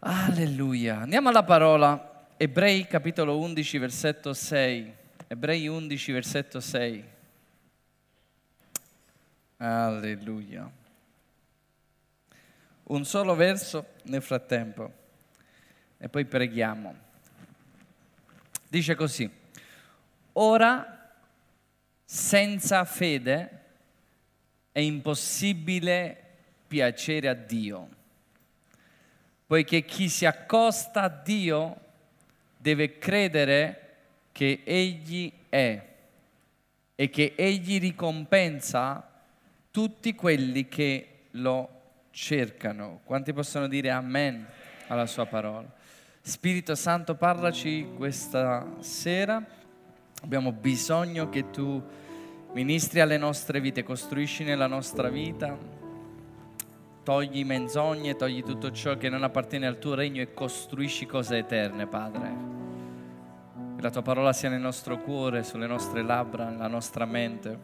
Alleluia. Andiamo alla parola. Ebrei capitolo 11 versetto 6. Ebrei 11 versetto 6. Alleluia. Un solo verso nel frattempo e poi preghiamo. Dice così. Ora senza fede è impossibile piacere a Dio poiché chi si accosta a Dio deve credere che Egli è e che Egli ricompensa tutti quelli che lo cercano. Quanti possono dire amen alla sua parola? Spirito Santo, parlaci questa sera. Abbiamo bisogno che tu ministri alle nostre vite, costruisci nella nostra vita togli menzogne, togli tutto ciò che non appartiene al tuo regno e costruisci cose eterne, Padre. Che la tua parola sia nel nostro cuore, sulle nostre labbra, nella nostra mente.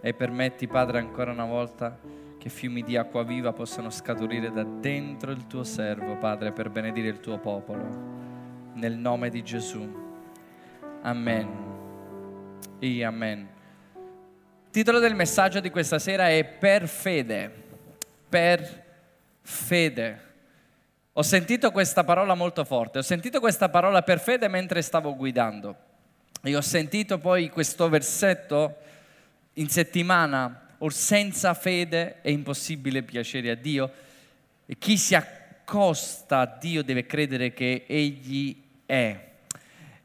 E permetti, Padre, ancora una volta che fiumi di acqua viva possano scaturire da dentro il tuo servo, Padre, per benedire il tuo popolo. Nel nome di Gesù. Amen. E amen. Il titolo del messaggio di questa sera è Per fede per fede. Ho sentito questa parola molto forte, ho sentito questa parola per fede mentre stavo guidando e ho sentito poi questo versetto in settimana, or senza fede è impossibile piacere a Dio e chi si accosta a Dio deve credere che Egli è.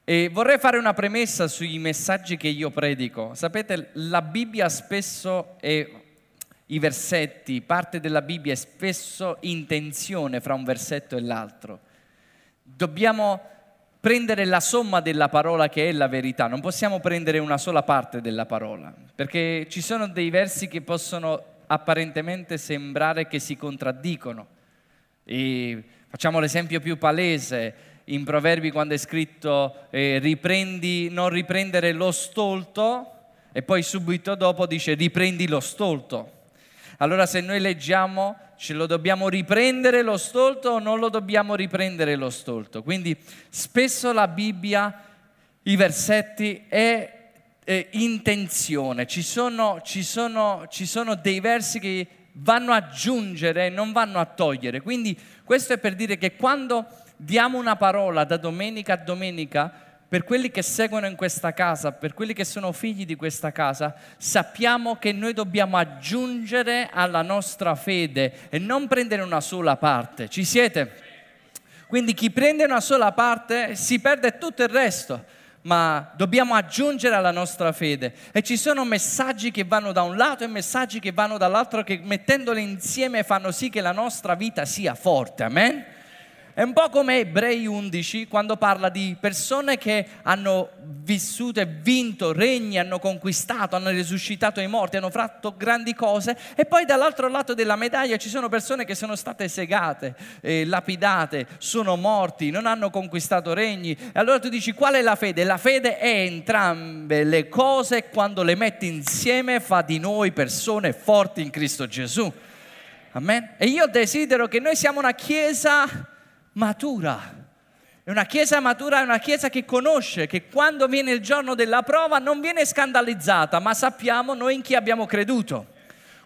E vorrei fare una premessa sui messaggi che io predico. Sapete, la Bibbia spesso è i versetti, parte della Bibbia è spesso in tensione fra un versetto e l'altro. Dobbiamo prendere la somma della parola che è la verità, non possiamo prendere una sola parte della parola, perché ci sono dei versi che possono apparentemente sembrare che si contraddicono. E facciamo l'esempio più palese, in Proverbi quando è scritto eh, riprendi, non riprendere lo stolto, e poi subito dopo dice riprendi lo stolto. Allora se noi leggiamo, ce lo dobbiamo riprendere lo stolto o non lo dobbiamo riprendere lo stolto? Quindi spesso la Bibbia, i versetti è eh, intenzione, ci sono, ci, sono, ci sono dei versi che vanno a aggiungere, non vanno a togliere. Quindi questo è per dire che quando diamo una parola da domenica a domenica, per quelli che seguono in questa casa, per quelli che sono figli di questa casa, sappiamo che noi dobbiamo aggiungere alla nostra fede e non prendere una sola parte. Ci siete? Quindi chi prende una sola parte si perde tutto il resto ma dobbiamo aggiungere alla nostra fede. E ci sono messaggi che vanno da un lato e messaggi che vanno dall'altro che mettendoli insieme fanno sì che la nostra vita sia forte. Amen? È un po' come Ebrei 11 quando parla di persone che hanno vissuto e vinto regni, hanno conquistato, hanno risuscitato i morti, hanno fatto grandi cose e poi dall'altro lato della medaglia ci sono persone che sono state segate, eh, lapidate, sono morti, non hanno conquistato regni. E allora tu dici qual è la fede? La fede è entrambe le cose quando le metti insieme fa di noi persone forti in Cristo Gesù. Amen. E io desidero che noi siamo una chiesa matura. E una chiesa matura è una chiesa che conosce, che quando viene il giorno della prova non viene scandalizzata, ma sappiamo noi in chi abbiamo creduto.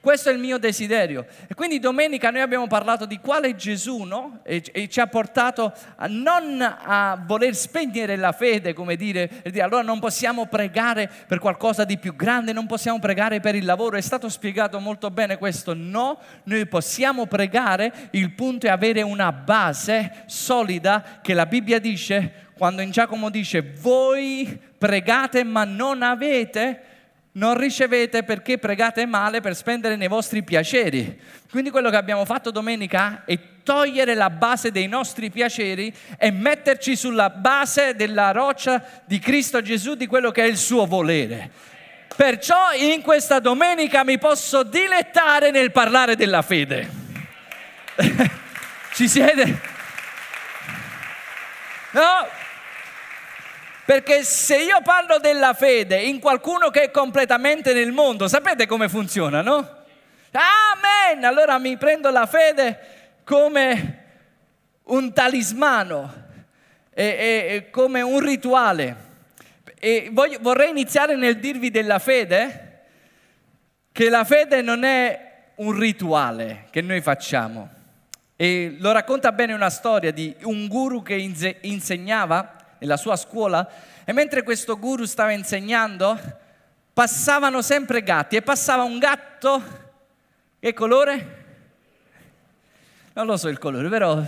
Questo è il mio desiderio. E quindi domenica noi abbiamo parlato di quale Gesù, no? E, e ci ha portato a non a voler spegnere la fede, come dire, dire, allora non possiamo pregare per qualcosa di più grande, non possiamo pregare per il lavoro. È stato spiegato molto bene questo. No, noi possiamo pregare, il punto è avere una base solida che la Bibbia dice, quando in Giacomo dice, voi pregate ma non avete, non ricevete perché pregate male per spendere nei vostri piaceri. Quindi quello che abbiamo fatto domenica è togliere la base dei nostri piaceri e metterci sulla base della roccia di Cristo Gesù, di quello che è il suo volere. Perciò in questa domenica mi posso dilettare nel parlare della fede. Ci siete? No? Perché se io parlo della fede in qualcuno che è completamente nel mondo, sapete come funziona, no? Amen! Allora mi prendo la fede come un talismano, è, è come un rituale. E voglio, vorrei iniziare nel dirvi della fede, che la fede non è un rituale che noi facciamo. E lo racconta bene una storia di un guru che insegnava nella sua scuola e mentre questo guru stava insegnando passavano sempre gatti e passava un gatto, che colore? Non lo so il colore, però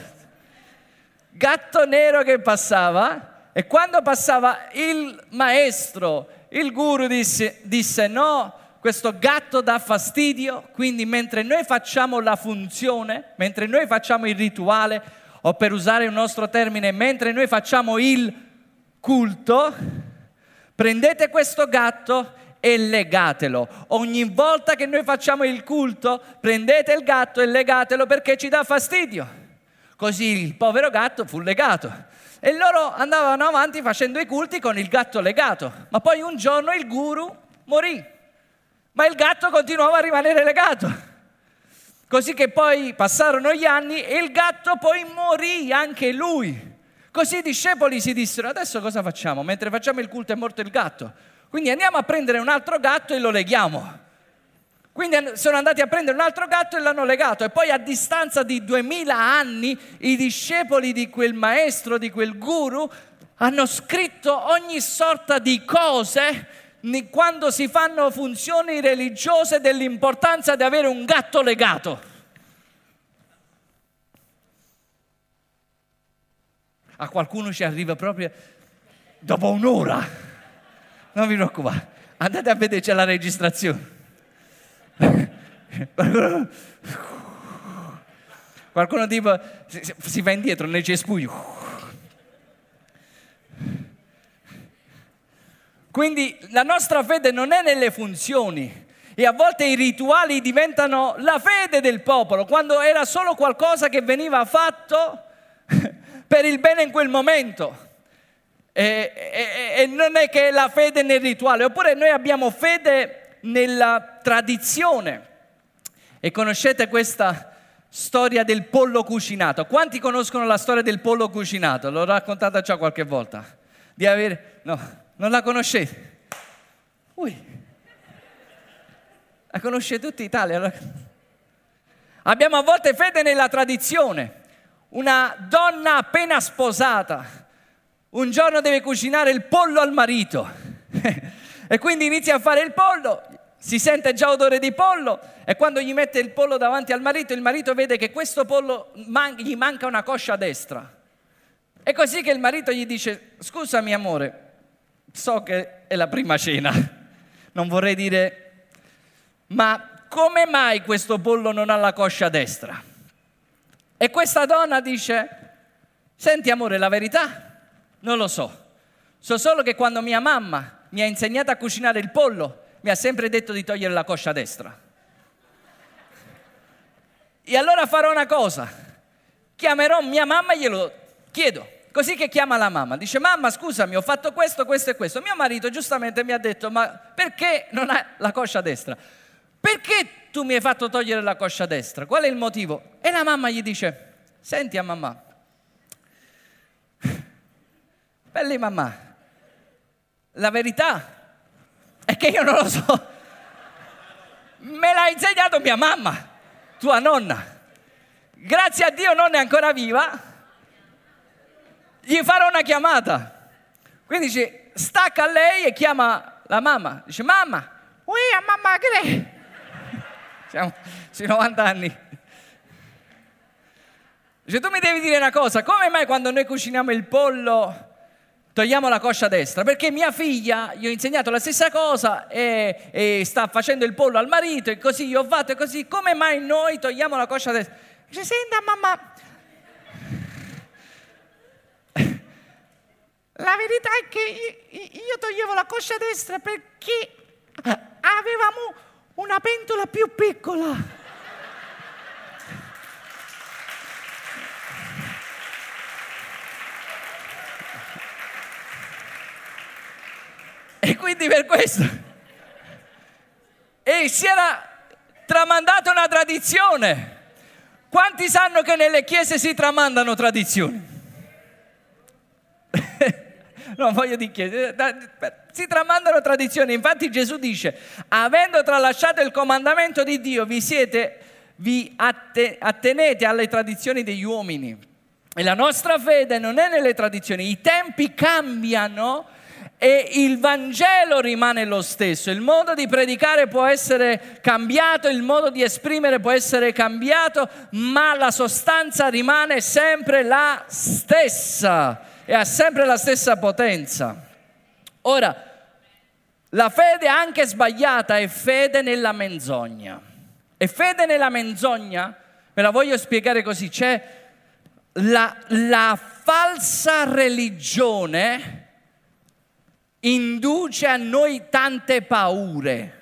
gatto nero che passava e quando passava il maestro, il guru disse, disse no, questo gatto dà fastidio, quindi mentre noi facciamo la funzione, mentre noi facciamo il rituale, o per usare un nostro termine, mentre noi facciamo il culto, prendete questo gatto e legatelo. Ogni volta che noi facciamo il culto, prendete il gatto e legatelo perché ci dà fastidio. Così il povero gatto fu legato. E loro andavano avanti facendo i culti con il gatto legato. Ma poi un giorno il guru morì ma il gatto continuava a rimanere legato. Così che poi passarono gli anni e il gatto poi morì anche lui. Così i discepoli si dissero, adesso cosa facciamo? Mentre facciamo il culto è morto il gatto. Quindi andiamo a prendere un altro gatto e lo leghiamo. Quindi sono andati a prendere un altro gatto e l'hanno legato e poi a distanza di duemila anni i discepoli di quel maestro, di quel guru, hanno scritto ogni sorta di cose quando si fanno funzioni religiose dell'importanza di avere un gatto legato. A qualcuno ci arriva proprio dopo un'ora. Non vi preoccupate, andate a vedere c'è la registrazione. Qualcuno tipo si va indietro nel cespuglio. Quindi la nostra fede non è nelle funzioni e a volte i rituali diventano la fede del popolo, quando era solo qualcosa che veniva fatto per il bene in quel momento. E, e, e non è che la fede nel rituale, oppure noi abbiamo fede nella tradizione. E conoscete questa storia del pollo cucinato? Quanti conoscono la storia del pollo cucinato? L'ho raccontata già qualche volta. Di avere... No, non la conoscete? Ui. La conosce tutta Italia. Abbiamo a volte fede nella tradizione. Una donna appena sposata un giorno deve cucinare il pollo al marito e quindi inizia a fare il pollo, si sente già odore di pollo e quando gli mette il pollo davanti al marito, il marito vede che questo pollo man- gli manca una coscia destra. È così che il marito gli dice, scusami amore, so che è la prima cena, non vorrei dire, ma come mai questo pollo non ha la coscia destra? E questa donna dice, senti amore, la verità? Non lo so, so solo che quando mia mamma mi ha insegnato a cucinare il pollo, mi ha sempre detto di togliere la coscia destra. E allora farò una cosa, chiamerò mia mamma e glielo chiedo, Così che chiama la mamma, dice mamma scusami ho fatto questo, questo e questo. Mio marito giustamente mi ha detto ma perché non hai la coscia destra? Perché tu mi hai fatto togliere la coscia destra? Qual è il motivo? E la mamma gli dice, senti a mamma, belli mamma, la verità è che io non lo so, me l'ha insegnato mia mamma, tua nonna. Grazie a Dio non è ancora viva, gli farò una chiamata. Quindi dice, stacca lei e chiama la mamma. Dice, mamma, ui, a mamma che? Siamo sui 90 anni. Dice, tu mi devi dire una cosa, come mai quando noi cuciniamo il pollo togliamo la coscia destra? Perché mia figlia, gli ho insegnato la stessa cosa e, e sta facendo il pollo al marito e così io ho fatto e così, come mai noi togliamo la coscia destra? Dice, senta mamma, La verità è che io toglievo la coscia destra perché avevamo una pentola più piccola. E quindi per questo. E si era tramandata una tradizione. Quanti sanno che nelle chiese si tramandano tradizioni? No, voglio dire, si tramandano tradizioni. Infatti Gesù dice, avendo tralasciato il comandamento di Dio, vi siete, vi attenete alle tradizioni degli uomini. E la nostra fede non è nelle tradizioni, i tempi cambiano e il Vangelo rimane lo stesso, il modo di predicare può essere cambiato, il modo di esprimere può essere cambiato, ma la sostanza rimane sempre la stessa e ha sempre la stessa potenza. Ora, la fede anche sbagliata è fede nella menzogna. E fede nella menzogna, ve la voglio spiegare così, c'è la, la falsa religione induce a noi tante paure.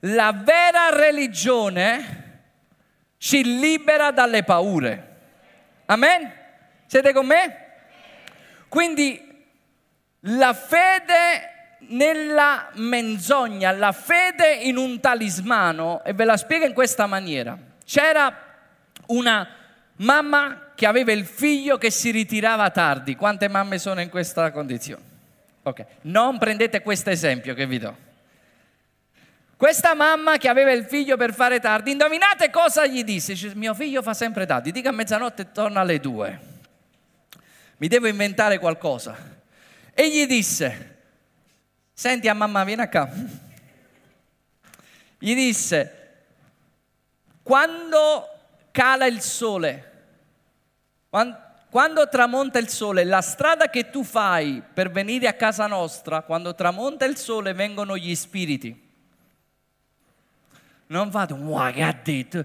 La vera religione ci libera dalle paure. Amen? Siete con me? Quindi la fede nella menzogna, la fede in un talismano, e ve la spiego in questa maniera. C'era una mamma che aveva il figlio che si ritirava tardi. Quante mamme sono in questa condizione? Ok, non prendete questo esempio che vi do. Questa mamma che aveva il figlio per fare tardi, indovinate cosa gli disse? Dice, mio figlio fa sempre tardi, dica a mezzanotte e torna alle due. Mi devo inventare qualcosa. E gli disse, senti a mamma, vieni qua. Gli disse, quando cala il sole, quando tramonta il sole, la strada che tu fai per venire a casa nostra, quando tramonta il sole vengono gli spiriti. Non fate, wow, che ha detto?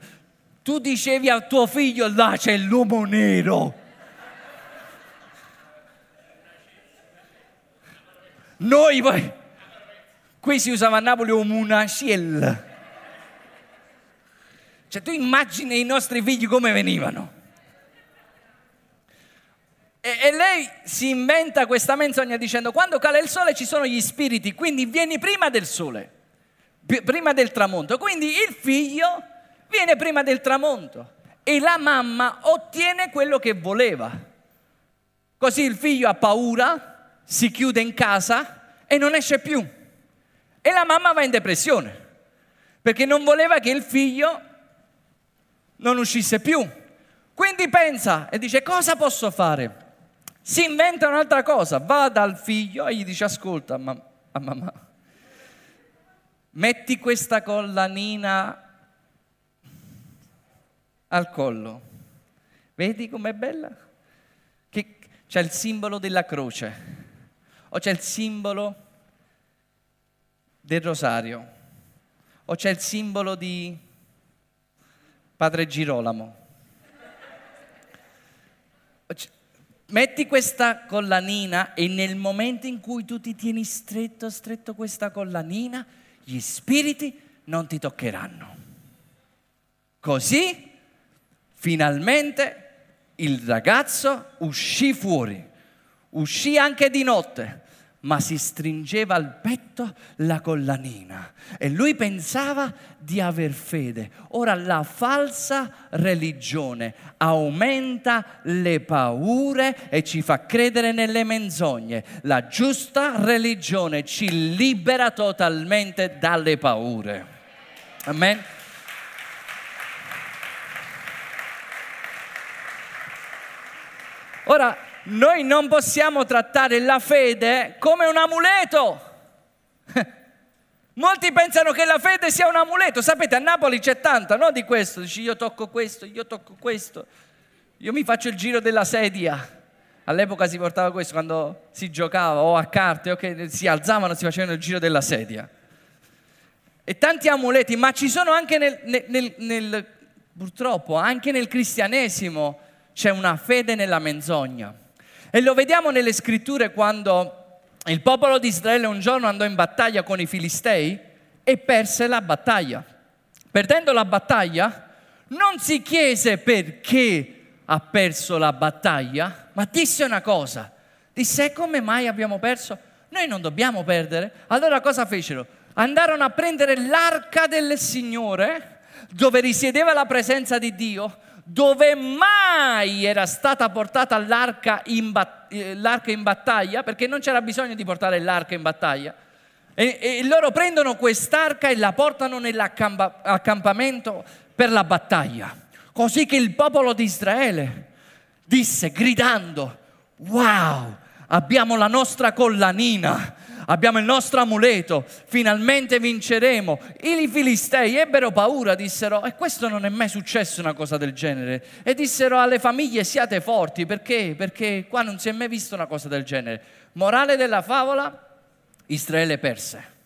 Tu dicevi a tuo figlio, là c'è l'uomo nero. Noi poi, qui si usava a Napoli un munaciel. Cioè tu immagini i nostri figli come venivano. E, e, lei si inventa questa menzogna dicendo quando cala il sole ci sono gli spiriti, quindi vieni prima del sole, prima del tramonto. Quindi il figlio viene prima del tramonto e la mamma ottiene quello che voleva. Così il figlio ha paura, si chiude in casa e non esce più. E la mamma va in depressione perché non voleva che il figlio non uscisse più. Quindi pensa e dice cosa posso fare? Si inventa un'altra cosa, va dal figlio e gli dice ascolta ma, a mamma, metti questa collanina al collo, vedi com'è bella? Che c'è il simbolo della croce o c'è il simbolo del rosario o c'è il simbolo di padre Girolamo. Metti questa collanina e nel momento in cui tu ti tieni stretto, stretto questa collanina, gli spiriti non ti toccheranno. Così finalmente il ragazzo uscì fuori, uscì anche di notte ma si stringeva al petto la collanina e lui pensava di aver fede. Ora la falsa religione aumenta le paure e ci fa credere nelle menzogne. La giusta religione ci libera totalmente dalle paure. Amen. Ora, noi non possiamo trattare la fede come un amuleto. Molti pensano che la fede sia un amuleto. Sapete, a Napoli c'è tanta, no? Di questo. Dici io tocco questo, io tocco questo. Io mi faccio il giro della sedia. All'epoca si portava questo quando si giocava o a carte o che si alzavano, si facevano il giro della sedia. E tanti amuleti, ma ci sono anche nel, nel, nel purtroppo, anche nel cristianesimo c'è una fede nella menzogna. E lo vediamo nelle scritture quando il popolo di Israele un giorno andò in battaglia con i Filistei e perse la battaglia. Perdendo la battaglia, non si chiese perché ha perso la battaglia, ma disse una cosa. Disse, come mai abbiamo perso? Noi non dobbiamo perdere. Allora cosa fecero? Andarono a prendere l'arca del Signore, dove risiedeva la presenza di Dio, dove mai era stata portata l'arca in, bat- eh, l'arca in battaglia, perché non c'era bisogno di portare l'arca in battaglia. E, e loro prendono quest'arca e la portano nell'accampamento per la battaglia. Così che il popolo di Israele disse gridando, wow, abbiamo la nostra collanina, abbiamo il nostro amuleto, finalmente vinceremo. I filistei ebbero paura, dissero, e questo non è mai successo una cosa del genere. E dissero alle famiglie siate forti, perché? Perché qua non si è mai vista una cosa del genere. Morale della favola, Israele perse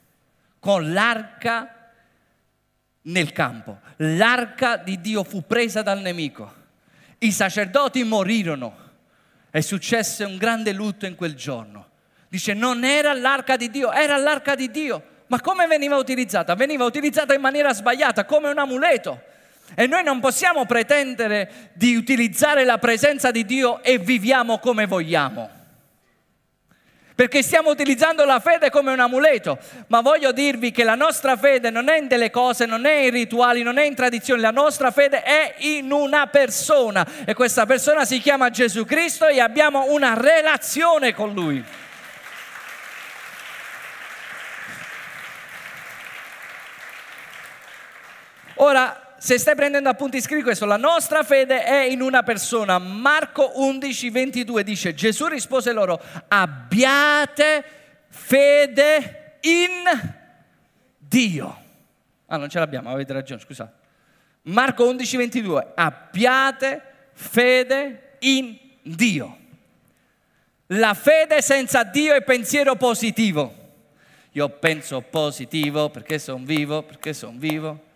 con l'arca nel campo. L'arca di Dio fu presa dal nemico. I sacerdoti morirono. È successo un grande lutto in quel giorno. Dice, non era l'arca di Dio, era l'arca di Dio. Ma come veniva utilizzata? Veniva utilizzata in maniera sbagliata, come un amuleto. E noi non possiamo pretendere di utilizzare la presenza di Dio e viviamo come vogliamo perché stiamo utilizzando la fede come un amuleto, ma voglio dirvi che la nostra fede non è in delle cose, non è in rituali, non è in tradizioni, la nostra fede è in una persona e questa persona si chiama Gesù Cristo e abbiamo una relazione con Lui. Ora, se stai prendendo appunti scrivi questo, la nostra fede è in una persona. Marco 11, 22 dice, Gesù rispose loro, abbiate fede in Dio. Ah, non ce l'abbiamo, avete ragione, scusate. Marco 11, 22, abbiate fede in Dio. La fede senza Dio è pensiero positivo. Io penso positivo perché sono vivo, perché sono vivo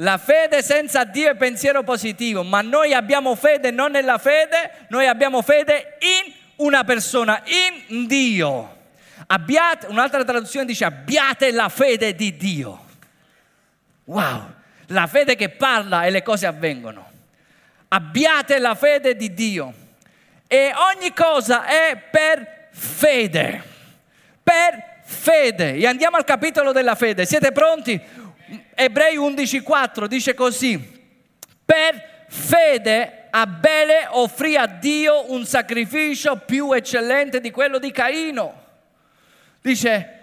la fede senza Dio è pensiero positivo, ma noi abbiamo fede non nella fede, noi abbiamo fede in una persona, in Dio. Abbiate, un'altra traduzione dice abbiate la fede di Dio. Wow, la fede che parla e le cose avvengono. Abbiate la fede di Dio. E ogni cosa è per fede. Per fede. E andiamo al capitolo della fede. Siete pronti? Ebrei 11:4 dice così, per fede Abele offrì a Dio un sacrificio più eccellente di quello di Caino. Dice,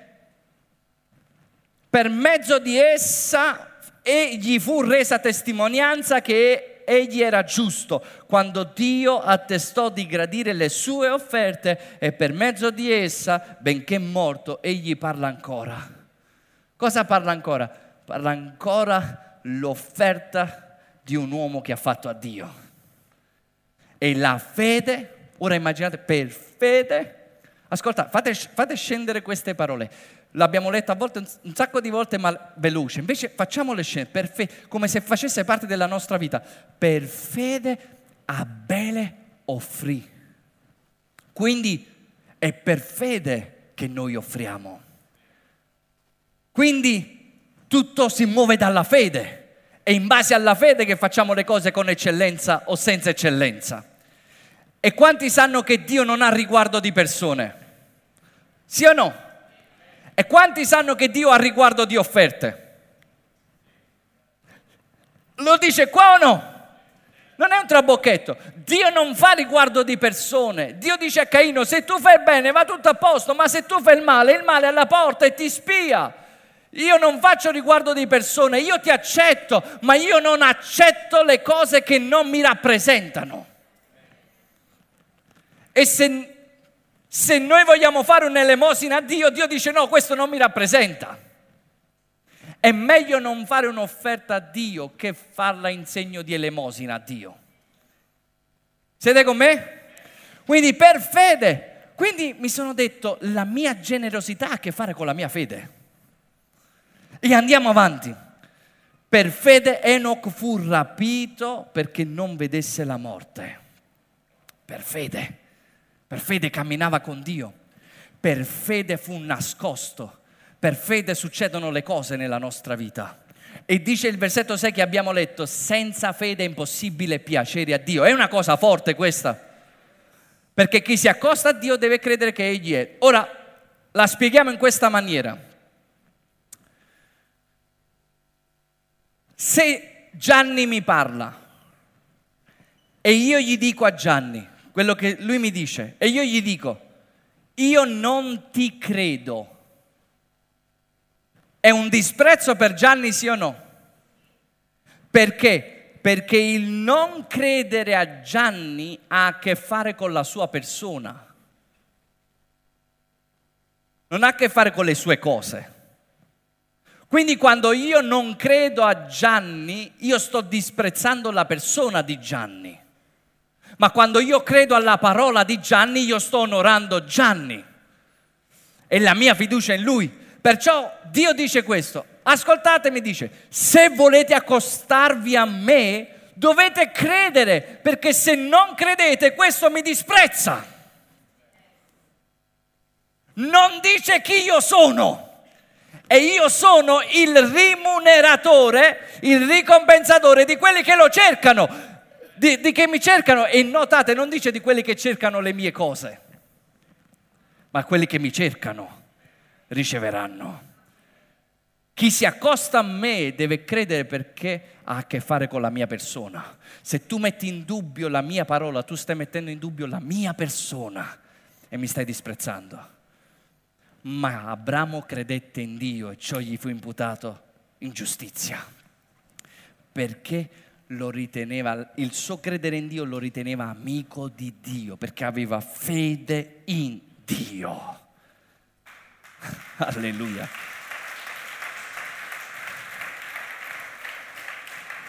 per mezzo di essa egli fu resa testimonianza che egli era giusto, quando Dio attestò di gradire le sue offerte e per mezzo di essa, benché morto, egli parla ancora. Cosa parla ancora? Parla ancora l'offerta di un uomo che ha fatto a Dio. E la fede, ora immaginate, per fede, ascolta, fate, fate scendere queste parole. L'abbiamo letto a volte un sacco di volte, ma veloce. Invece facciamole scendere, fede, come se facesse parte della nostra vita. Per fede Abele offrì. Quindi è per fede che noi offriamo. Quindi tutto si muove dalla fede. È in base alla fede che facciamo le cose con eccellenza o senza eccellenza. E quanti sanno che Dio non ha riguardo di persone? Sì o no? E quanti sanno che Dio ha riguardo di offerte? Lo dice qua o no? Non è un trabocchetto. Dio non fa riguardo di persone. Dio dice a Caino, se tu fai bene va tutto a posto, ma se tu fai il male, il male è alla porta e ti spia. Io non faccio riguardo di persone, io ti accetto, ma io non accetto le cose che non mi rappresentano. E se, se noi vogliamo fare un'elemosina a Dio, Dio dice no, questo non mi rappresenta. È meglio non fare un'offerta a Dio che farla in segno di elemosina a Dio. Siete con me? Quindi per fede, quindi mi sono detto la mia generosità ha a che fare con la mia fede. E andiamo avanti. Per fede Enoch fu rapito perché non vedesse la morte. Per fede. Per fede camminava con Dio. Per fede fu nascosto. Per fede succedono le cose nella nostra vita. E dice il versetto 6 che abbiamo letto, senza fede è impossibile piacere a Dio. È una cosa forte questa. Perché chi si accosta a Dio deve credere che Egli è. Ora, la spieghiamo in questa maniera. Se Gianni mi parla e io gli dico a Gianni quello che lui mi dice e io gli dico, io non ti credo, è un disprezzo per Gianni sì o no? Perché? Perché il non credere a Gianni ha a che fare con la sua persona, non ha a che fare con le sue cose. Quindi quando io non credo a Gianni, io sto disprezzando la persona di Gianni. Ma quando io credo alla parola di Gianni, io sto onorando Gianni. E la mia fiducia in lui. Perciò Dio dice questo. Ascoltatemi, dice, se volete accostarvi a me, dovete credere, perché se non credete, questo mi disprezza. Non dice chi io sono. E io sono il rimuneratore, il ricompensatore di quelli che lo cercano di, di che mi cercano e notate non dice di quelli che cercano le mie cose, ma quelli che mi cercano riceveranno. Chi si accosta a me deve credere perché ha a che fare con la mia persona. Se tu metti in dubbio la mia parola, tu stai mettendo in dubbio la mia persona e mi stai disprezzando. Ma Abramo credette in Dio e ciò gli fu imputato in giustizia. Perché? riteneva, il suo credere in Dio lo riteneva amico di Dio perché aveva fede in Dio. Alleluia.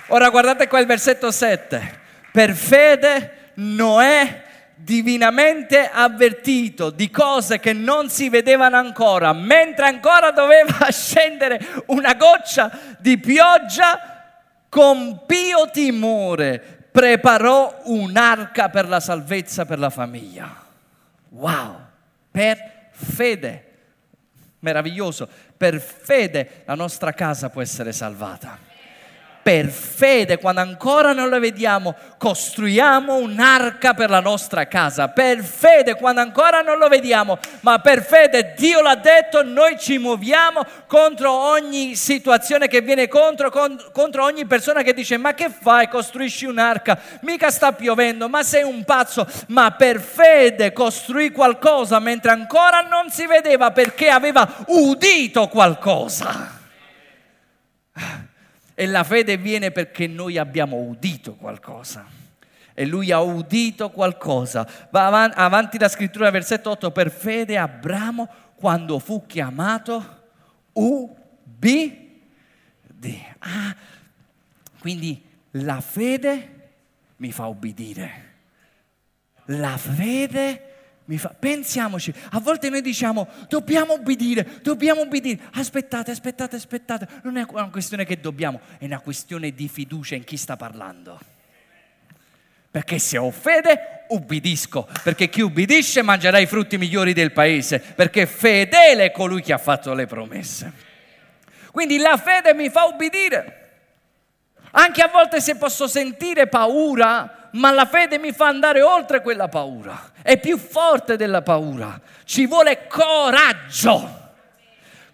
Ora guardate qua il versetto 7. Per fede Noè divinamente avvertito di cose che non si vedevano ancora, mentre ancora doveva scendere una goccia di pioggia, con pio timore preparò un'arca per la salvezza per la famiglia. Wow, per fede, meraviglioso, per fede la nostra casa può essere salvata per fede, quando ancora non la vediamo, costruiamo un'arca per la nostra casa. Per fede, quando ancora non lo vediamo, ma per fede Dio l'ha detto, noi ci muoviamo contro ogni situazione che viene contro, contro ogni persona che dice ma che fai, costruisci un'arca, mica sta piovendo, ma sei un pazzo. Ma per fede costruì qualcosa mentre ancora non si vedeva perché aveva udito qualcosa. E la fede viene perché noi abbiamo udito qualcosa. E lui ha udito qualcosa. Va avanti la scrittura, versetto 8. Per fede Abramo, quando fu chiamato, ubbi. Ah, quindi la fede mi fa ubbidire. La fede fa, pensiamoci, a volte noi diciamo dobbiamo obbedire, dobbiamo obbedire. Aspettate, aspettate, aspettate. Non è una questione che dobbiamo, è una questione di fiducia in chi sta parlando. Perché se ho fede, ubbidisco, perché chi ubbidisce mangerà i frutti migliori del paese, perché fedele è colui che ha fatto le promesse. Quindi la fede mi fa ubbidire. Anche a volte se posso sentire paura, ma la fede mi fa andare oltre quella paura, è più forte della paura, ci vuole coraggio,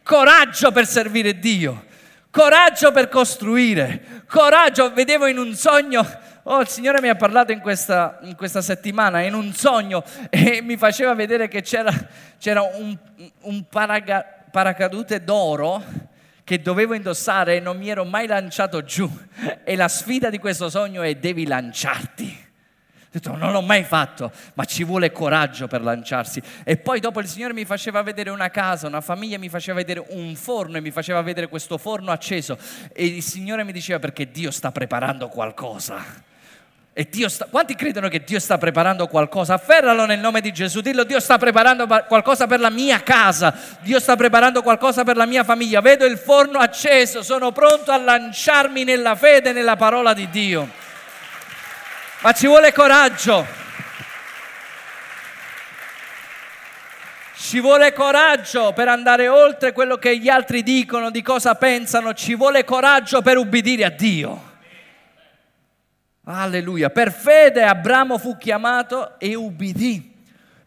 coraggio per servire Dio, coraggio per costruire, coraggio, vedevo in un sogno, oh il Signore mi ha parlato in questa, in questa settimana, in un sogno e mi faceva vedere che c'era, c'era un, un paraga, paracadute d'oro che dovevo indossare e non mi ero mai lanciato giù. E la sfida di questo sogno è devi lanciarti. Ho detto, non l'ho mai fatto, ma ci vuole coraggio per lanciarsi. E poi dopo il Signore mi faceva vedere una casa, una famiglia, mi faceva vedere un forno e mi faceva vedere questo forno acceso. E il Signore mi diceva perché Dio sta preparando qualcosa e Dio sta, quanti credono che Dio sta preparando qualcosa? Afferralo nel nome di Gesù, dillo Dio sta preparando qualcosa per la mia casa, Dio sta preparando qualcosa per la mia famiglia. Vedo il forno acceso, sono pronto a lanciarmi nella fede, nella parola di Dio. Ma ci vuole coraggio. Ci vuole coraggio per andare oltre quello che gli altri dicono, di cosa pensano, ci vuole coraggio per ubbidire a Dio. Alleluia. Per fede Abramo fu chiamato e ubbidì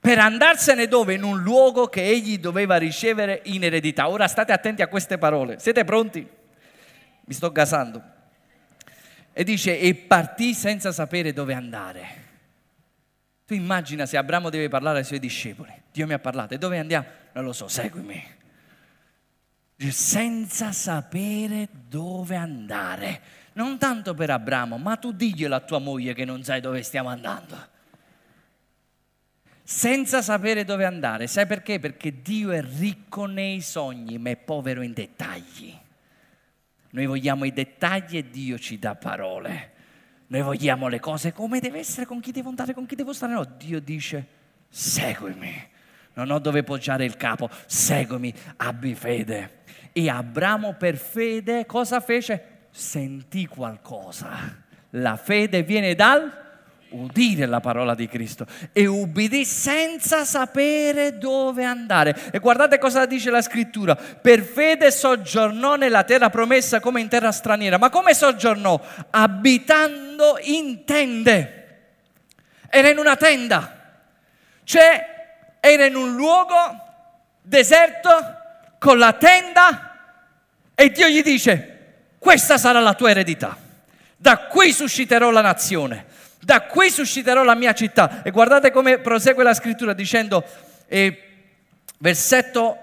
per andarsene dove? In un luogo che egli doveva ricevere in eredità. Ora state attenti a queste parole. Siete pronti? Mi sto gasando. e dice e partì senza sapere dove andare. Tu immagina se Abramo deve parlare ai suoi discepoli. Dio mi ha parlato. E dove andiamo? Non lo so, seguimi. Senza sapere dove andare. Non tanto per Abramo, ma tu diglielo a tua moglie che non sai dove stiamo andando. Senza sapere dove andare. Sai perché? Perché Dio è ricco nei sogni, ma è povero in dettagli. Noi vogliamo i dettagli e Dio ci dà parole. Noi vogliamo le cose come deve essere, con chi devo andare, con chi devo stare. No, Dio dice, seguimi. Non ho dove poggiare il capo, seguimi, abbi fede. E Abramo per fede cosa fece? Sentì qualcosa. La fede viene dal udire la parola di Cristo e ubbidì senza sapere dove andare. E guardate cosa dice la scrittura. Per fede soggiornò nella terra promessa come in terra straniera. Ma come soggiornò? Abitando in tende. Era in una tenda. Cioè era in un luogo deserto con la tenda e Dio gli dice, questa sarà la tua eredità. Da qui susciterò la nazione da qui susciterò la mia città. E guardate come prosegue la scrittura dicendo, eh, versetto,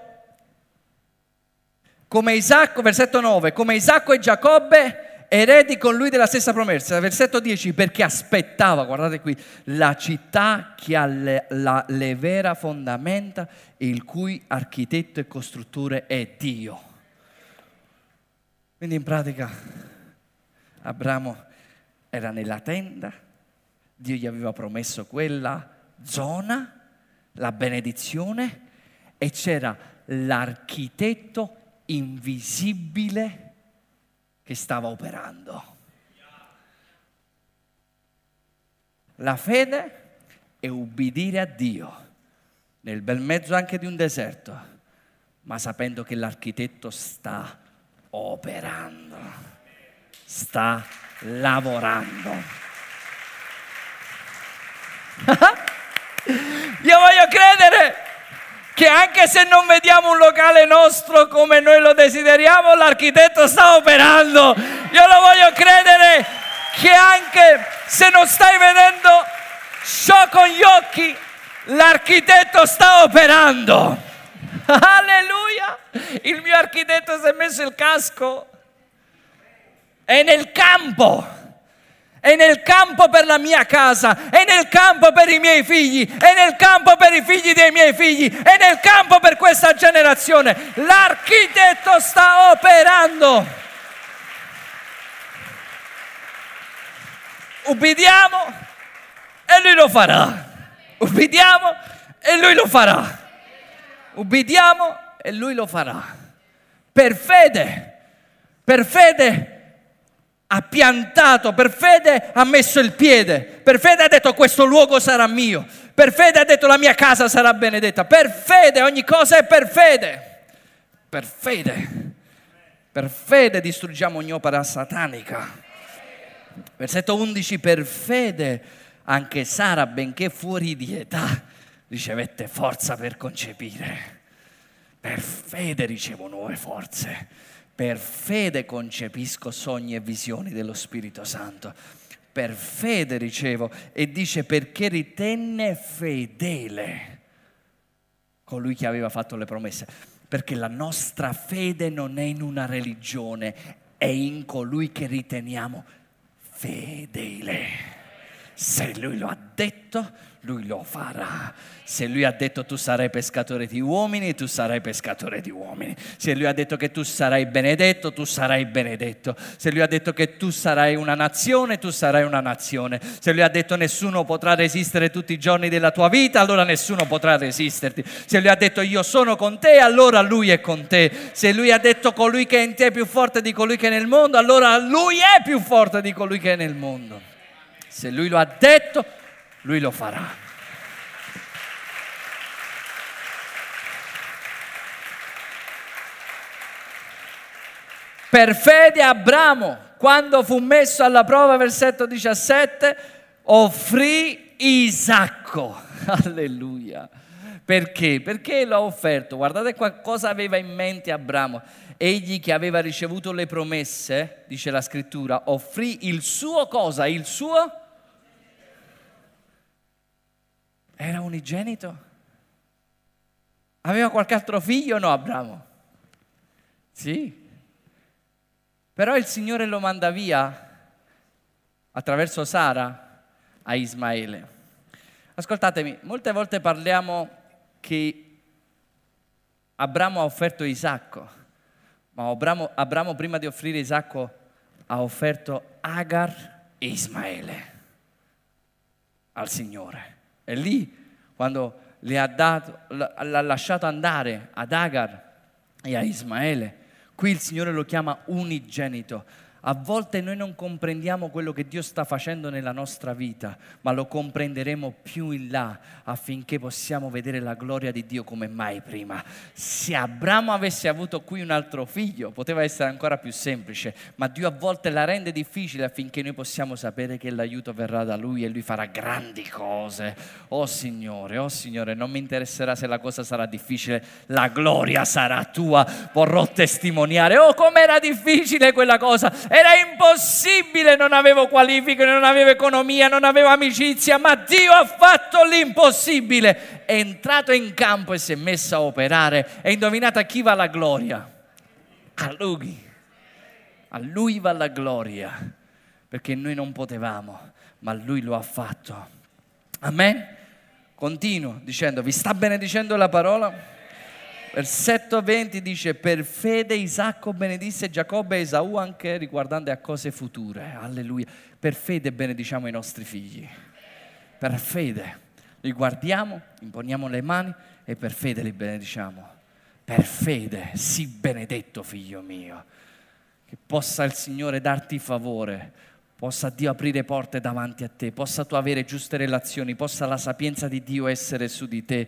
come Isacco, versetto 9, come Isacco e Giacobbe eredi con lui della stessa promessa. Versetto 10, perché aspettava, guardate qui, la città che ha le, la, le vera fondamenta, il cui architetto e costruttore è Dio. Quindi in pratica Abramo era nella tenda, Dio gli aveva promesso quella zona, la benedizione, e c'era l'architetto invisibile che stava operando. La fede è ubbidire a Dio nel bel mezzo anche di un deserto, ma sapendo che l'architetto sta operando, sta lavorando. Io voglio credere che anche se non vediamo un locale nostro come noi lo desideriamo, l'architetto sta operando. Io lo voglio credere che anche se non stai vedendo ciò con gli occhi, l'architetto sta operando. Alleluia! Il mio architetto si è messo il casco. È nel campo è nel campo per la mia casa, è nel campo per i miei figli, è nel campo per i figli dei miei figli, è nel campo per questa generazione. L'architetto sta operando. Ubbidiamo e lui lo farà. Ubbidiamo e lui lo farà. Ubbidiamo e lui lo farà. Per fede, per fede ha piantato, per fede ha messo il piede, per fede ha detto questo luogo sarà mio, per fede ha detto la mia casa sarà benedetta, per fede ogni cosa è per fede, per fede, per fede distruggiamo ogni opera satanica. Versetto 11, per fede anche Sara, benché fuori di età, ricevette forza per concepire. Per fede ricevo nuove forze per fede concepisco sogni e visioni dello Spirito Santo. Per fede ricevo e dice perché ritenne fedele colui che aveva fatto le promesse. Perché la nostra fede non è in una religione, è in colui che riteniamo fedele. Se lui lo ha detto, lui lo farà. Se lui ha detto tu sarai pescatore di uomini, tu sarai pescatore di uomini. Se lui ha detto che tu sarai benedetto, tu sarai benedetto. Se lui ha detto che tu sarai una nazione, tu sarai una nazione. Se lui ha detto nessuno potrà resistere tutti i giorni della tua vita, allora nessuno potrà resisterti. Se lui ha detto io sono con te, allora lui è con te. Se lui ha detto colui che è in te è più forte di colui che è nel mondo, allora lui è più forte di colui che è nel mondo. Se lui lo ha detto, lui lo farà. Per fede Abramo, quando fu messo alla prova, versetto 17, offrì Isacco. Alleluia. Perché? Perché l'ha offerto. Guardate qua cosa aveva in mente Abramo. Egli che aveva ricevuto le promesse, dice la scrittura, offrì il suo cosa? Il suo? Era unigenito. Aveva qualche altro figlio o no Abramo? Sì. Però il Signore lo manda via attraverso Sara a Ismaele. Ascoltatemi, molte volte parliamo che Abramo ha offerto Isacco, ma Abramo, Abramo prima di offrire Isacco ha offerto Agar e Ismaele al Signore. E lì, quando le ha dato, l'ha lasciato andare ad Agar e a Ismaele, qui il Signore lo chiama unigenito a volte noi non comprendiamo quello che Dio sta facendo nella nostra vita, ma lo comprenderemo più in là affinché possiamo vedere la gloria di Dio come mai prima. Se Abramo avesse avuto qui un altro figlio, poteva essere ancora più semplice, ma Dio a volte la rende difficile affinché noi possiamo sapere che l'aiuto verrà da Lui e Lui farà grandi cose. Oh Signore, oh Signore, non mi interesserà se la cosa sarà difficile, la gloria sarà tua, vorrò testimoniare. Oh, com'era difficile quella cosa! Era impossibile, non avevo qualifiche, non avevo economia, non avevo amicizia, ma Dio ha fatto l'impossibile. È entrato in campo e si è messo a operare. E indovinate a chi va la gloria? A Lui. A Lui va la gloria, perché noi non potevamo, ma Lui lo ha fatto. Amen? Continuo dicendo, vi sta benedicendo la parola? Versetto 20 dice, per fede Isacco benedisse Giacobbe e Esaù anche riguardando a cose future. Alleluia. Per fede benediciamo i nostri figli. Per fede. Li guardiamo, imponiamo le mani e per fede li benediciamo. Per fede, sii benedetto figlio mio. Che possa il Signore darti favore, possa Dio aprire porte davanti a te, possa tu avere giuste relazioni, possa la sapienza di Dio essere su di te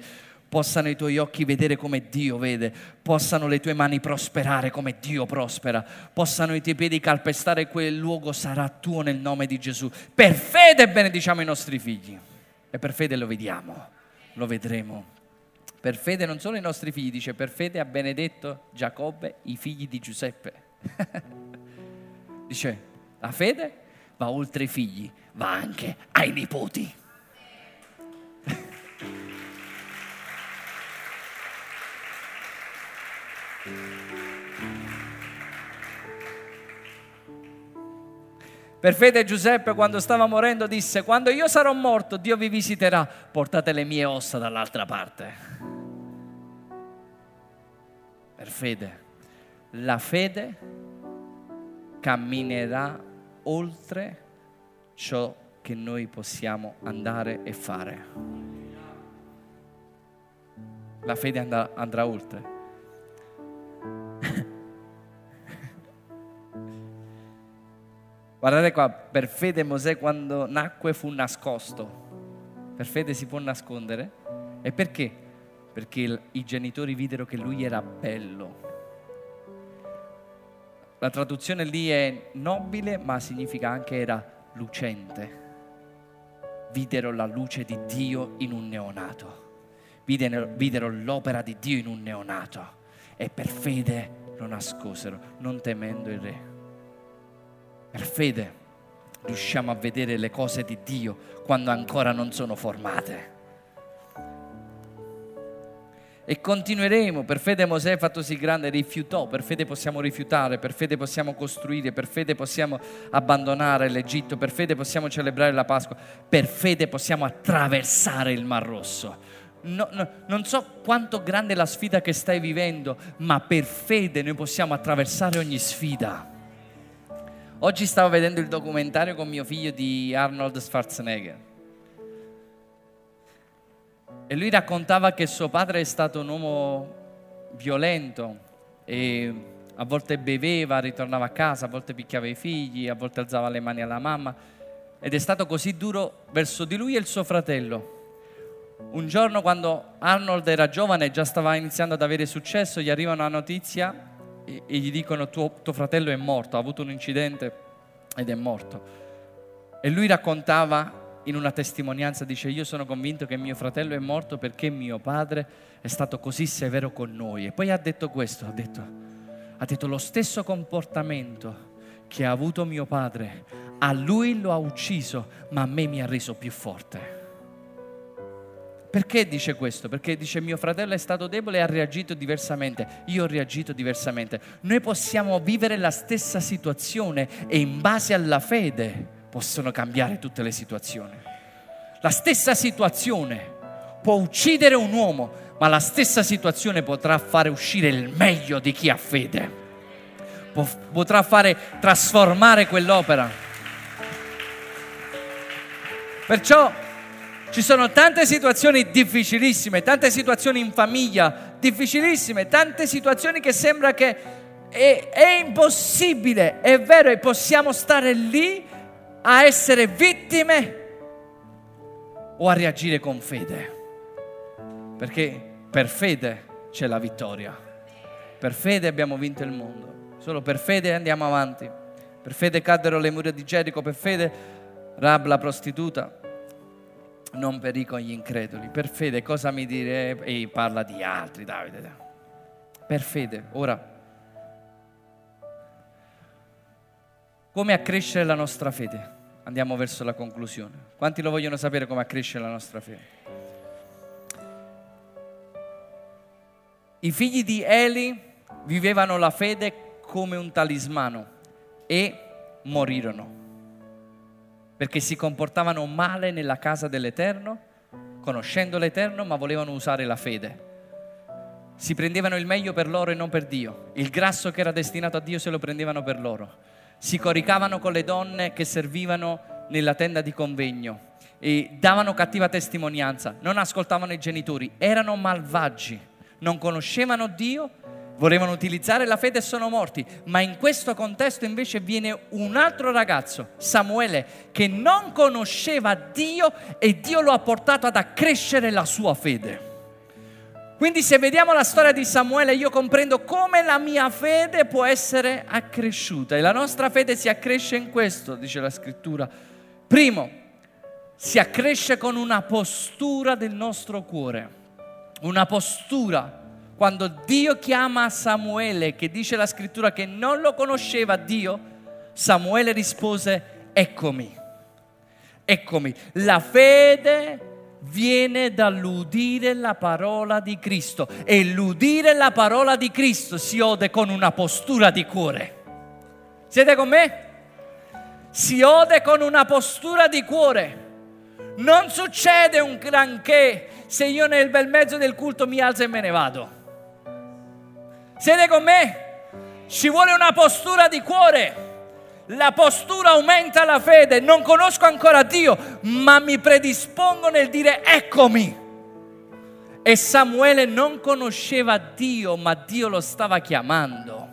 possano i tuoi occhi vedere come Dio vede, possano le tue mani prosperare come Dio prospera, possano i tuoi piedi calpestare quel luogo sarà tuo nel nome di Gesù. Per fede benediciamo i nostri figli e per fede lo vediamo, lo vedremo. Per fede non solo i nostri figli, dice per fede ha benedetto Giacobbe i figli di Giuseppe. dice la fede va oltre i figli, va anche ai nipoti. Per fede Giuseppe quando stava morendo disse, quando io sarò morto Dio vi visiterà, portate le mie ossa dall'altra parte. Per fede. La fede camminerà oltre ciò che noi possiamo andare e fare. La fede andrà, andrà oltre. Guardate qua, per fede Mosè quando nacque fu nascosto. Per fede si può nascondere. E perché? Perché i genitori videro che lui era bello. La traduzione lì è nobile, ma significa anche era lucente. Videro la luce di Dio in un neonato. Videro, videro l'opera di Dio in un neonato. E per fede lo nascosero, non temendo il re. Per fede riusciamo a vedere le cose di Dio quando ancora non sono formate. E continueremo, per fede Mosè fattosi grande rifiutò, per fede possiamo rifiutare, per fede possiamo costruire, per fede possiamo abbandonare l'Egitto, per fede possiamo celebrare la Pasqua, per fede possiamo attraversare il Mar Rosso. No, no, non so quanto grande è la sfida che stai vivendo, ma per fede noi possiamo attraversare ogni sfida. Oggi stavo vedendo il documentario con mio figlio di Arnold Schwarzenegger. E lui raccontava che suo padre è stato un uomo violento e a volte beveva, ritornava a casa, a volte picchiava i figli, a volte alzava le mani alla mamma ed è stato così duro verso di lui e il suo fratello. Un giorno quando Arnold era giovane e già stava iniziando ad avere successo, gli arriva una notizia e, gli dicono tuo, tuo fratello è morto, ha avuto un incidente ed è morto. E lui raccontava in una testimonianza dice io sono convinto che mio fratello è morto perché mio padre è stato così severo con noi. E poi ha detto questo, ha detto, ha detto lo stesso comportamento che ha avuto mio padre, a lui lo ha ucciso, ma a me mi ha reso più forte. Perché dice questo? Perché dice mio fratello è stato debole e ha reagito diversamente, io ho reagito diversamente. Noi possiamo vivere la stessa situazione e in base alla fede possono cambiare tutte le situazioni. La stessa situazione può uccidere un uomo, ma la stessa situazione potrà fare uscire il meglio di chi ha fede. Potrà fare trasformare quell'opera. Perciò ci sono tante situazioni difficilissime, tante situazioni in famiglia difficilissime, tante situazioni che sembra che è, è impossibile, è vero, e possiamo stare lì a essere vittime o a reagire con fede. Perché per fede c'è la vittoria. Per fede abbiamo vinto il mondo. Solo per fede andiamo avanti. Per fede caddero le mura di Gerico, per fede Rab la prostituta non perì con gli increduli. Per fede cosa mi dire? E parla di altri, Davide. Per fede, ora. Come accrescere la nostra fede? Andiamo verso la conclusione. Quanti lo vogliono sapere come accrescere la nostra fede? I figli di Eli vivevano la fede come un talismano e morirono perché si comportavano male nella casa dell'Eterno, conoscendo l'Eterno, ma volevano usare la fede. Si prendevano il meglio per loro e non per Dio. Il grasso che era destinato a Dio se lo prendevano per loro. Si coricavano con le donne che servivano nella tenda di convegno e davano cattiva testimonianza, non ascoltavano i genitori, erano malvagi, non conoscevano Dio volevano utilizzare la fede e sono morti, ma in questo contesto invece viene un altro ragazzo, Samuele, che non conosceva Dio e Dio lo ha portato ad accrescere la sua fede. Quindi se vediamo la storia di Samuele io comprendo come la mia fede può essere accresciuta e la nostra fede si accresce in questo, dice la scrittura. Primo, si accresce con una postura del nostro cuore, una postura quando Dio chiama Samuele, che dice la scrittura che non lo conosceva Dio, Samuele rispose, eccomi, eccomi. La fede viene dall'udire la parola di Cristo e l'udire la parola di Cristo si ode con una postura di cuore. Siete con me? Si ode con una postura di cuore. Non succede un granché se io nel bel mezzo del culto mi alzo e me ne vado. Siete con me? Ci vuole una postura di cuore. La postura aumenta la fede. Non conosco ancora Dio, ma mi predispongo nel dire eccomi. E Samuele non conosceva Dio, ma Dio lo stava chiamando.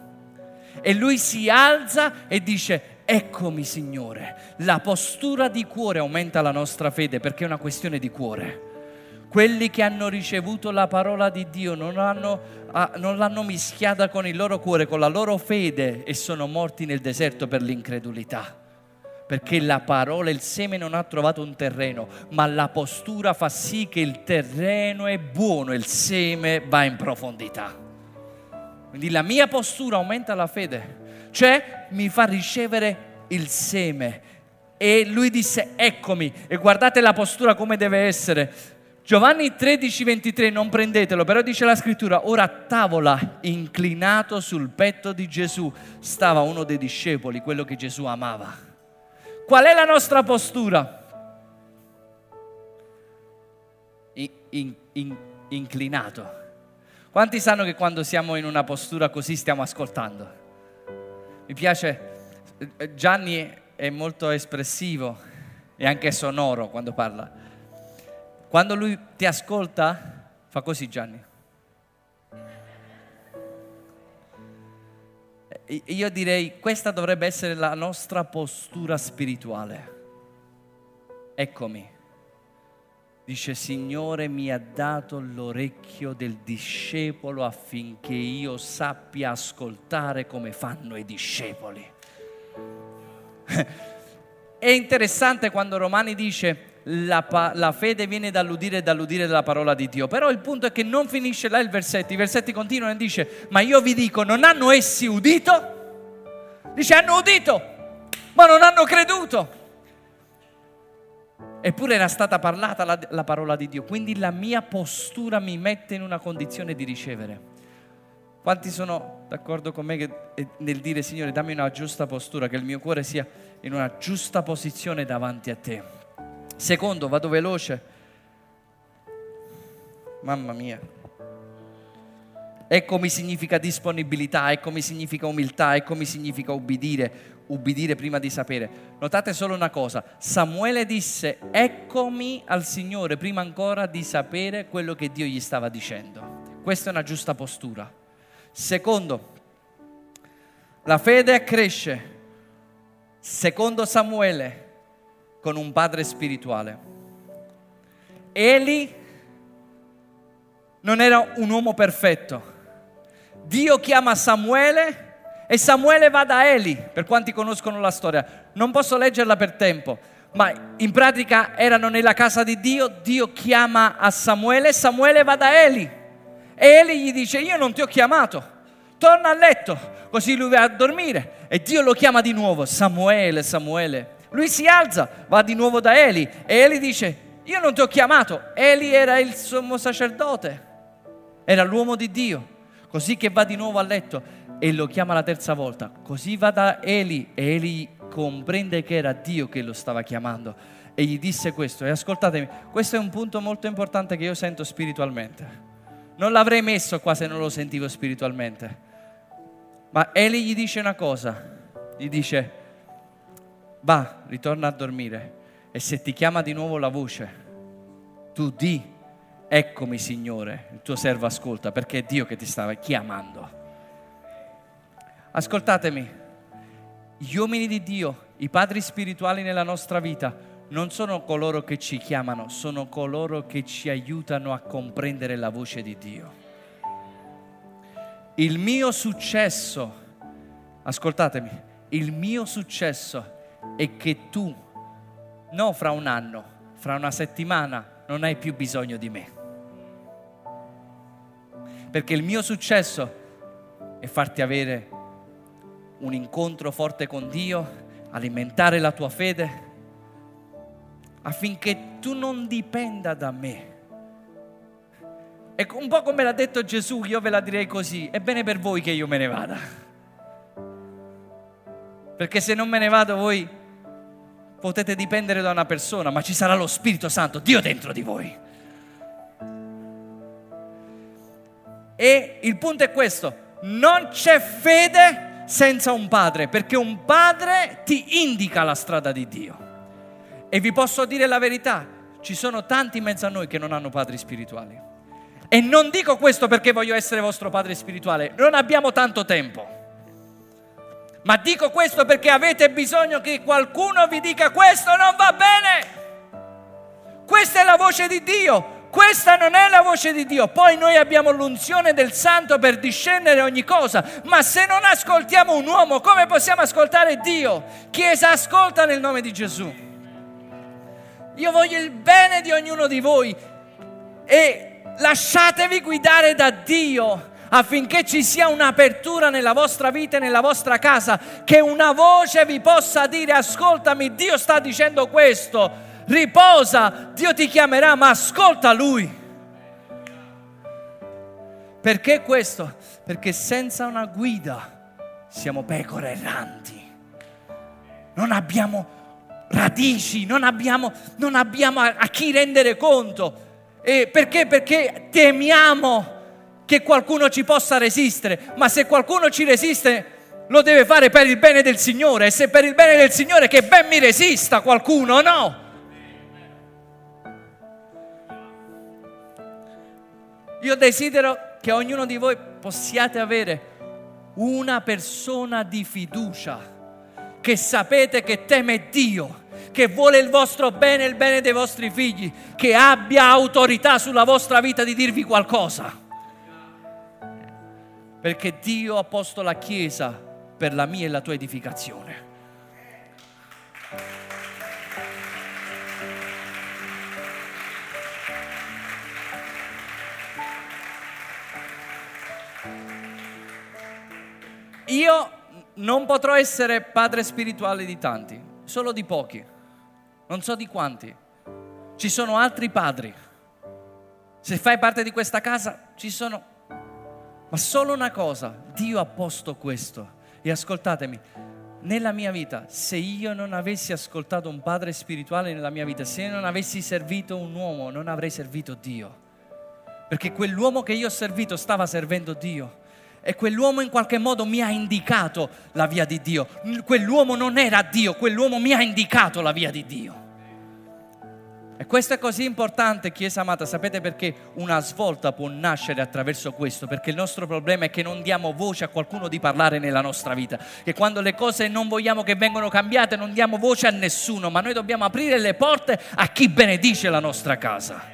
E lui si alza e dice, eccomi Signore. La postura di cuore aumenta la nostra fede perché è una questione di cuore. Quelli che hanno ricevuto la parola di Dio non, hanno, ah, non l'hanno mischiata con il loro cuore, con la loro fede e sono morti nel deserto per l'incredulità. Perché la parola, il seme non ha trovato un terreno, ma la postura fa sì che il terreno è buono il seme va in profondità. Quindi la mia postura aumenta la fede, cioè mi fa ricevere il seme. E lui disse, eccomi, e guardate la postura come deve essere Giovanni 13, 23, non prendetelo, però dice la scrittura, ora a tavola, inclinato sul petto di Gesù, stava uno dei discepoli, quello che Gesù amava. Qual è la nostra postura? In, in, in, inclinato. Quanti sanno che quando siamo in una postura così stiamo ascoltando? Mi piace, eh, Gianni è molto espressivo e anche sonoro quando parla quando lui ti ascolta, fa così Gianni. Io direi questa dovrebbe essere la nostra postura spirituale. Eccomi. Dice, Signore mi ha dato l'orecchio del discepolo affinché io sappia ascoltare come fanno i discepoli. È interessante quando Romani dice, la, la, fede viene dall'udire e dall'udire della parola di Dio. Però il punto è che non finisce là il versetto, i versetti continuano e dice, ma io vi dico, non hanno essi udito? Dice, hanno udito, ma non hanno creduto. Eppure era stata parlata la, la parola di Dio, quindi la mia postura mi mette in una condizione di ricevere. Quanti sono d'accordo con me che, nel dire Signore dammi una giusta postura, che il mio cuore sia in una giusta posizione davanti a te. Secondo, vado veloce. Mamma mia. Ecco mi significa disponibilità, ecco mi significa umiltà, ecco mi significa ubbidire, ubbidire prima di sapere. Notate solo una cosa, Samuele disse eccomi al Signore prima ancora di sapere quello che Dio gli stava dicendo. Questa è una giusta postura. Secondo, la fede cresce, secondo Samuele, con un padre spirituale. Eli non era un uomo perfetto. Dio chiama Samuele e Samuele va da Eli, per quanti conoscono la storia. Non posso leggerla per tempo, ma in pratica erano nella casa di Dio, Dio chiama a Samuele, Samuele va da Eli e Eli gli dice io non ti ho chiamato, torna a letto, così lui va a dormire e Dio lo chiama di nuovo, Samuele, Samuele. Lui si alza, va di nuovo da Eli e Eli dice io non ti ho chiamato, Eli era il sommo sacerdote, era l'uomo di Dio, così che va di nuovo a letto e lo chiama la terza volta. Così va da Eli e Eli comprende che era Dio che lo stava chiamando e gli disse questo. E ascoltatemi, questo è un punto molto importante che io sento spiritualmente. Non l'avrei messo qua se non lo sentivo spiritualmente. Ma Eli gli dice una cosa, gli dice, va, ritorna a dormire e se ti chiama di nuovo la voce, tu di, eccomi Signore, il tuo servo ascolta perché è Dio che ti stava chiamando. Ascoltatemi, gli uomini di Dio, i padri spirituali nella nostra vita, non sono coloro che ci chiamano, sono coloro che ci aiutano a comprendere la voce di Dio. Il mio successo, ascoltatemi, il mio successo è che tu, non fra un anno, fra una settimana, non hai più bisogno di me. Perché il mio successo è farti avere un incontro forte con Dio, alimentare la tua fede, affinché tu non dipenda da me. E un po' come l'ha detto Gesù, io ve la direi così, è bene per voi che io me ne vada. Perché se non me ne vado voi potete dipendere da una persona, ma ci sarà lo Spirito Santo, Dio dentro di voi. E il punto è questo, non c'è fede senza un padre, perché un padre ti indica la strada di Dio. E vi posso dire la verità, ci sono tanti in mezzo a noi che non hanno padri spirituali. E non dico questo perché voglio essere vostro padre spirituale, non abbiamo tanto tempo. Ma dico questo perché avete bisogno che qualcuno vi dica questo non va bene. Questa è la voce di Dio. Questa non è la voce di Dio. Poi noi abbiamo l'unzione del Santo per discendere ogni cosa. Ma se non ascoltiamo un uomo, come possiamo ascoltare Dio? Chiesa, ascolta nel nome di Gesù. Io voglio il bene di ognuno di voi e lasciatevi guidare da Dio affinché ci sia un'apertura nella vostra vita e nella vostra casa, che una voce vi possa dire ascoltami, Dio sta dicendo questo riposa, Dio ti chiamerà, ma ascolta Lui. Perché questo? Perché senza una guida siamo pecore erranti. Non abbiamo radici, non abbiamo, non abbiamo a, chi rendere conto. E perché? Perché temiamo che qualcuno ci possa resistere, ma se qualcuno ci resiste lo deve fare per il bene del Signore e se per il bene del Signore che ben mi resista qualcuno, no? Io desidero che ognuno di voi possiate avere una persona di fiducia, che sapete che teme Dio, che vuole il vostro bene e il bene dei vostri figli, che abbia autorità sulla vostra vita di dirvi qualcosa perché Dio ha posto la Chiesa per la mia e la tua edificazione. Io non potrò essere padre spirituale di tanti, solo di pochi, non so di quanti. Ci sono altri padri. Se fai parte di questa casa, ci sono ma solo una cosa, Dio ha posto questo. E ascoltatemi, nella mia vita, se io non avessi ascoltato un padre spirituale nella mia vita, se non avessi servito un uomo, non avrei servito Dio. Perché quell'uomo che io ho servito stava servendo Dio e quell'uomo in qualche modo mi ha indicato la via di Dio. Quell'uomo non era Dio, quell'uomo mi ha indicato la via di Dio. E questo è così importante, Chiesa amata, sapete perché una svolta può nascere attraverso questo? Perché il nostro problema è che non diamo voce a qualcuno di parlare nella nostra vita, che quando le cose non vogliamo che vengano cambiate non diamo voce a nessuno, ma noi dobbiamo aprire le porte a chi benedice la nostra casa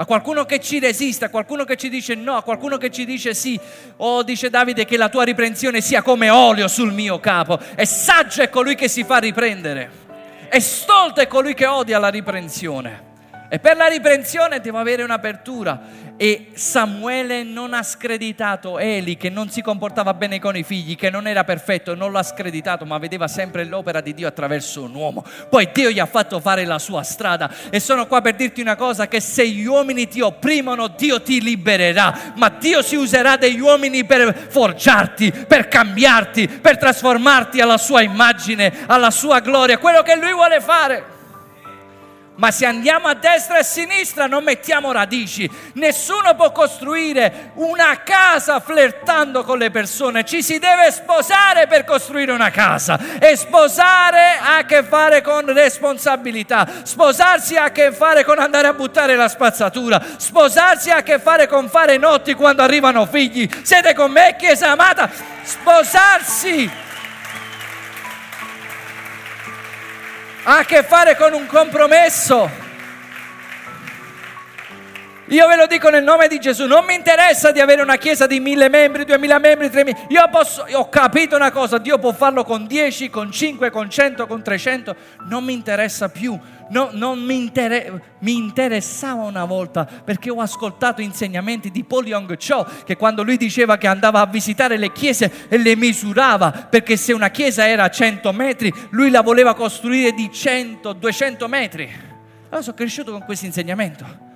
a qualcuno che ci resiste, a qualcuno che ci dice no, a qualcuno che ci dice sì. Oh, dice Davide, che la tua riprensione sia come olio sul mio capo. E saggio è colui che si fa riprendere. E stolto è colui che odia la riprensione. E per la riprensione devo avere un'apertura. E Samuele non ha screditato Eli che non si comportava bene con i figli, che non era perfetto, non l'ha screditato, ma vedeva sempre l'opera di Dio attraverso un uomo. Poi Dio gli ha fatto fare la sua strada. E sono qua per dirti una cosa, che se gli uomini ti opprimono, Dio ti libererà. Ma Dio si userà degli uomini per forgiarti, per cambiarti, per trasformarti alla sua immagine, alla sua gloria, quello che Lui vuole fare. Ma se andiamo a destra e a sinistra non mettiamo radici. Nessuno può costruire una casa flirtando con le persone. Ci si deve sposare per costruire una casa. E sposare ha a che fare con responsabilità. Sposarsi ha a che fare con andare a buttare la spazzatura. Sposarsi ha a che fare con fare notti quando arrivano figli. Siete con me, Chiesa amata? Sposarsi ha a che fare con un compromesso. Io ve lo dico nel nome di Gesù, non mi interessa di avere una chiesa di mille membri, duemila membri, tremila. Io posso, ho capito una cosa, Dio può farlo con dieci, con cinque, con cento, con trecento, non mi interessa più. No, non mi, inter- mi, interessava una volta perché ho ascoltato insegnamenti di Paul Young Cho che quando lui diceva che andava a visitare le chiese e le misurava perché se una chiesa era a 100 metri lui la voleva costruire di 100, 200 metri. Allora sono cresciuto con questo insegnamento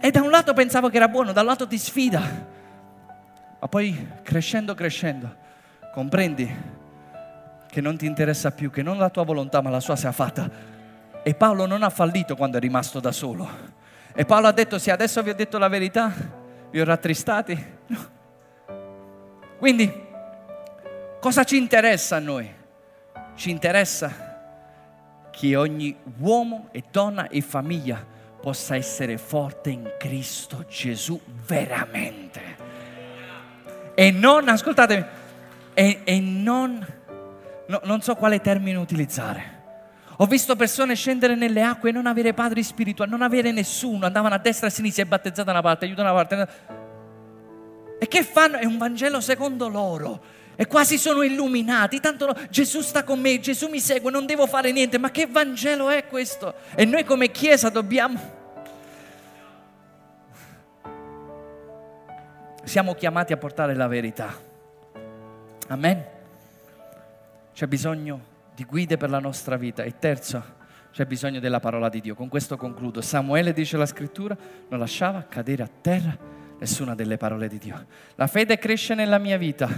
e da un lato pensavo che era buono, dall'altro ti sfida. Ma poi crescendo, crescendo, comprendi che non ti interessa più, che non la tua volontà ma la sua sia fatta. E Paolo non ha fallito quando è rimasto da solo. E Paolo ha detto, se adesso vi ho detto la verità, vi ho rattristati. No. Quindi, cosa ci interessa a noi? Ci interessa che ogni uomo e donna e famiglia possa essere forte in Cristo Gesù veramente. E non, ascoltatemi, e, e non, no, non so quale termine utilizzare. Ho visto persone scendere nelle acque e non avere padri spirituali, non avere nessuno, andavano a destra e a sinistra e battezzata da una parte, aiuto da una parte. E che fanno? È un Vangelo secondo loro. E quasi sono illuminati, tanto no, Gesù sta con me, Gesù mi segue, non devo fare niente. Ma che Vangelo è questo? E noi come Chiesa dobbiamo siamo chiamati a portare la verità. Amen. C'è bisogno di guide per la nostra vita. E terzo, c'è bisogno della parola di Dio. Con questo concludo. Samuele, dice la scrittura, non lasciava cadere a terra nessuna delle parole di Dio. La fede cresce nella mia vita.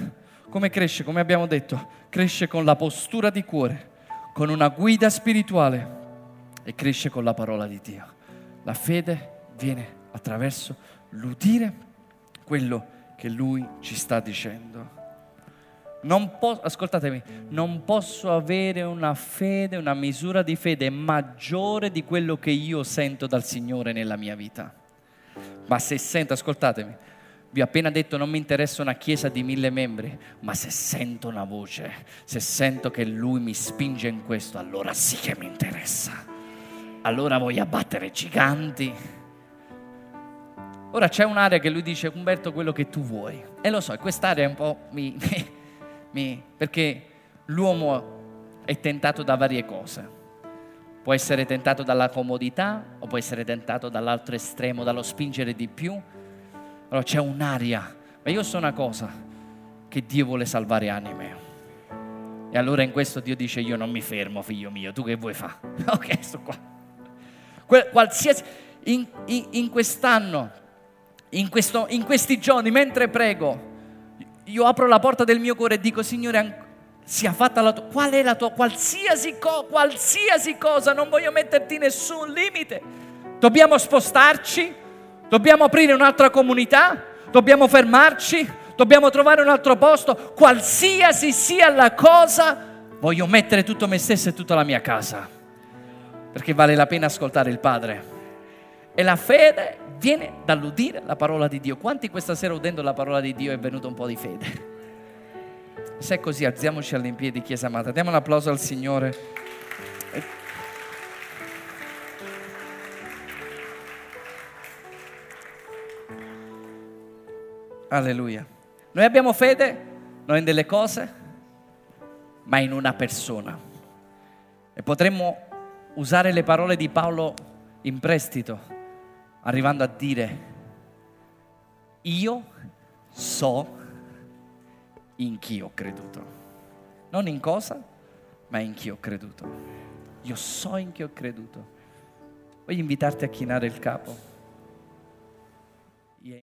Come cresce? Come abbiamo detto, cresce con la postura di cuore, con una guida spirituale e cresce con la parola di Dio. La fede viene attraverso l'udire quello che lui ci sta dicendo. Non po- ascoltatemi, non posso avere una fede, una misura di fede maggiore di quello che io sento dal Signore nella mia vita. Ma se sento, ascoltatemi, vi ho appena detto non mi interessa una chiesa di mille membri, ma se sento una voce, se sento che Lui mi spinge in questo, allora sì che mi interessa. Allora voglio abbattere giganti Ora c'è un'area che lui dice, Umberto, quello che tu vuoi. E lo so, quest'area è un po' mi, mi, perché l'uomo è tentato da varie cose. Può essere tentato dalla comodità o può essere tentato dall'altro estremo, dallo spingere di più. Allora c'è un'area. Ma io so una cosa, che Dio vuole salvare anime. E allora in questo Dio dice io non mi fermo figlio mio, tu che vuoi fare? Ok, sto qua. Qualsiasi, in, in quest'anno, in, questo, in questi giorni, mentre prego, io apro la porta del mio cuore e dico Signore, sia fatta la tua, qual è la tua, qualsiasi, co, qualsiasi cosa, non voglio metterti nessun limite. Dobbiamo spostarci, dobbiamo aprire un'altra comunità, dobbiamo fermarci, dobbiamo trovare un altro posto, qualsiasi sia la cosa, voglio mettere tutto me stesso e tutta la mia casa, perché vale la pena ascoltare il Padre. E la fede viene dall'udire la parola di Dio. Quanti questa sera udendo la parola di Dio è venuto un po' di fede? Se è così, alziamoci all'impiedi, Chiesa amata. Diamo un applauso al Signore. Alleluia. Noi abbiamo fede non in delle cose, ma in una persona. E potremmo usare le parole di Paolo in prestito, arrivando a dire, io so in chi ho creduto. Non in cosa, ma in chi ho creduto. Io so in chi ho creduto. Voglio invitarti a chinare il capo.